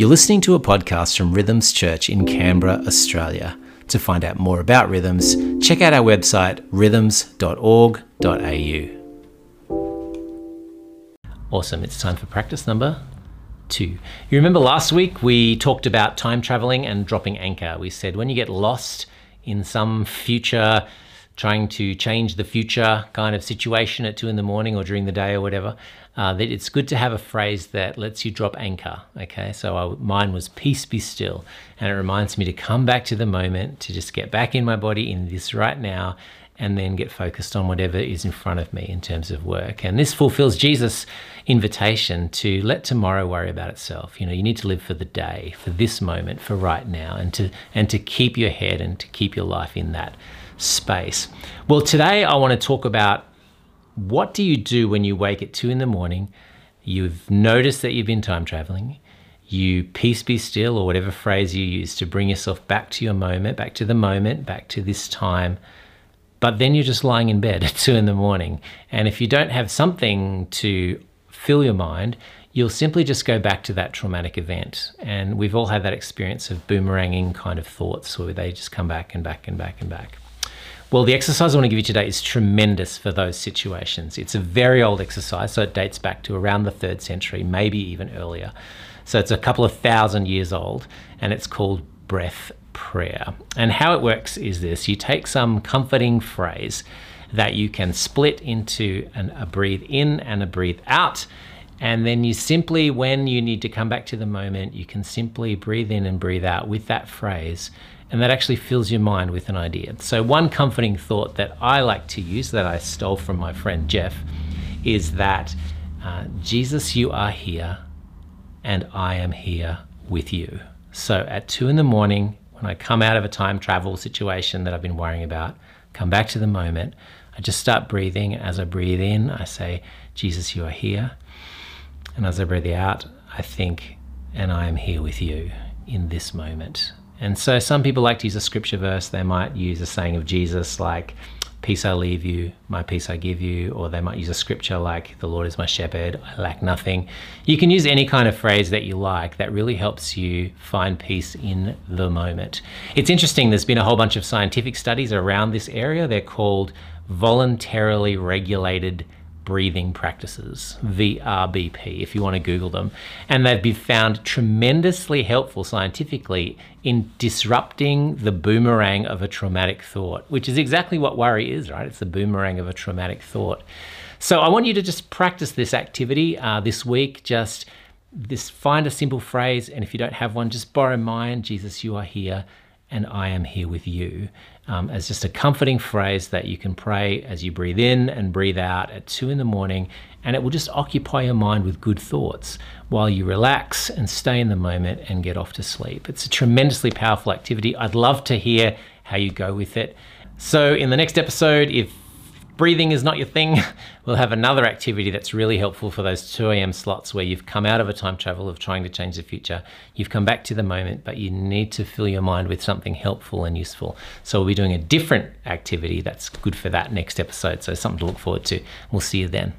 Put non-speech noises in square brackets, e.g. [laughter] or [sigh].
You're listening to a podcast from Rhythms Church in Canberra, Australia. To find out more about Rhythms, check out our website rhythms.org.au. Awesome, it's time for practice number two. You remember last week we talked about time traveling and dropping anchor. We said when you get lost in some future, trying to change the future kind of situation at two in the morning or during the day or whatever, uh, that it's good to have a phrase that lets you drop anchor. Okay, so I, mine was peace be still, and it reminds me to come back to the moment, to just get back in my body in this right now, and then get focused on whatever is in front of me in terms of work. And this fulfills Jesus' invitation to let tomorrow worry about itself. You know, you need to live for the day, for this moment, for right now, and to and to keep your head and to keep your life in that space. Well, today I want to talk about what do you do when you wake at two in the morning? You've noticed that you've been time traveling. You peace be still, or whatever phrase you use to bring yourself back to your moment, back to the moment, back to this time. But then you're just lying in bed [laughs] at two in the morning. And if you don't have something to fill your mind, you'll simply just go back to that traumatic event. And we've all had that experience of boomeranging kind of thoughts where they just come back and back and back and back. Well, the exercise I want to give you today is tremendous for those situations. It's a very old exercise, so it dates back to around the third century, maybe even earlier. So it's a couple of thousand years old, and it's called breath prayer. And how it works is this you take some comforting phrase that you can split into an, a breathe in and a breathe out. And then you simply, when you need to come back to the moment, you can simply breathe in and breathe out with that phrase and that actually fills your mind with an idea. So, one comforting thought that I like to use that I stole from my friend Jeff is that uh, Jesus, you are here, and I am here with you. So, at two in the morning, when I come out of a time travel situation that I've been worrying about, come back to the moment, I just start breathing. As I breathe in, I say, Jesus, you are here. And as I breathe out, I think, and I am here with you in this moment. And so some people like to use a scripture verse. They might use a saying of Jesus like, Peace I leave you, my peace I give you, or they might use a scripture like, The Lord is my shepherd, I lack nothing. You can use any kind of phrase that you like that really helps you find peace in the moment. It's interesting, there's been a whole bunch of scientific studies around this area. They're called voluntarily regulated breathing practices, VRBP, if you want to Google them. And they've been found tremendously helpful scientifically in disrupting the boomerang of a traumatic thought, which is exactly what worry is, right? It's the boomerang of a traumatic thought. So I want you to just practice this activity uh, this week. Just this find a simple phrase, and if you don't have one, just borrow mine. Jesus, you are here and I am here with you, um, as just a comforting phrase that you can pray as you breathe in and breathe out at two in the morning, and it will just occupy your mind with good thoughts while you relax and stay in the moment and get off to sleep. It's a tremendously powerful activity. I'd love to hear how you go with it. So, in the next episode, if breathing is not your thing, [laughs] we'll have another activity that's really helpful for those 2 a.m. slots where you've come out of a time travel of trying to change the future. You've come back to the moment, but you need to fill your mind with something helpful and useful. So we'll be doing a different activity that's good for that next episode. So something to look forward to. We'll see you then.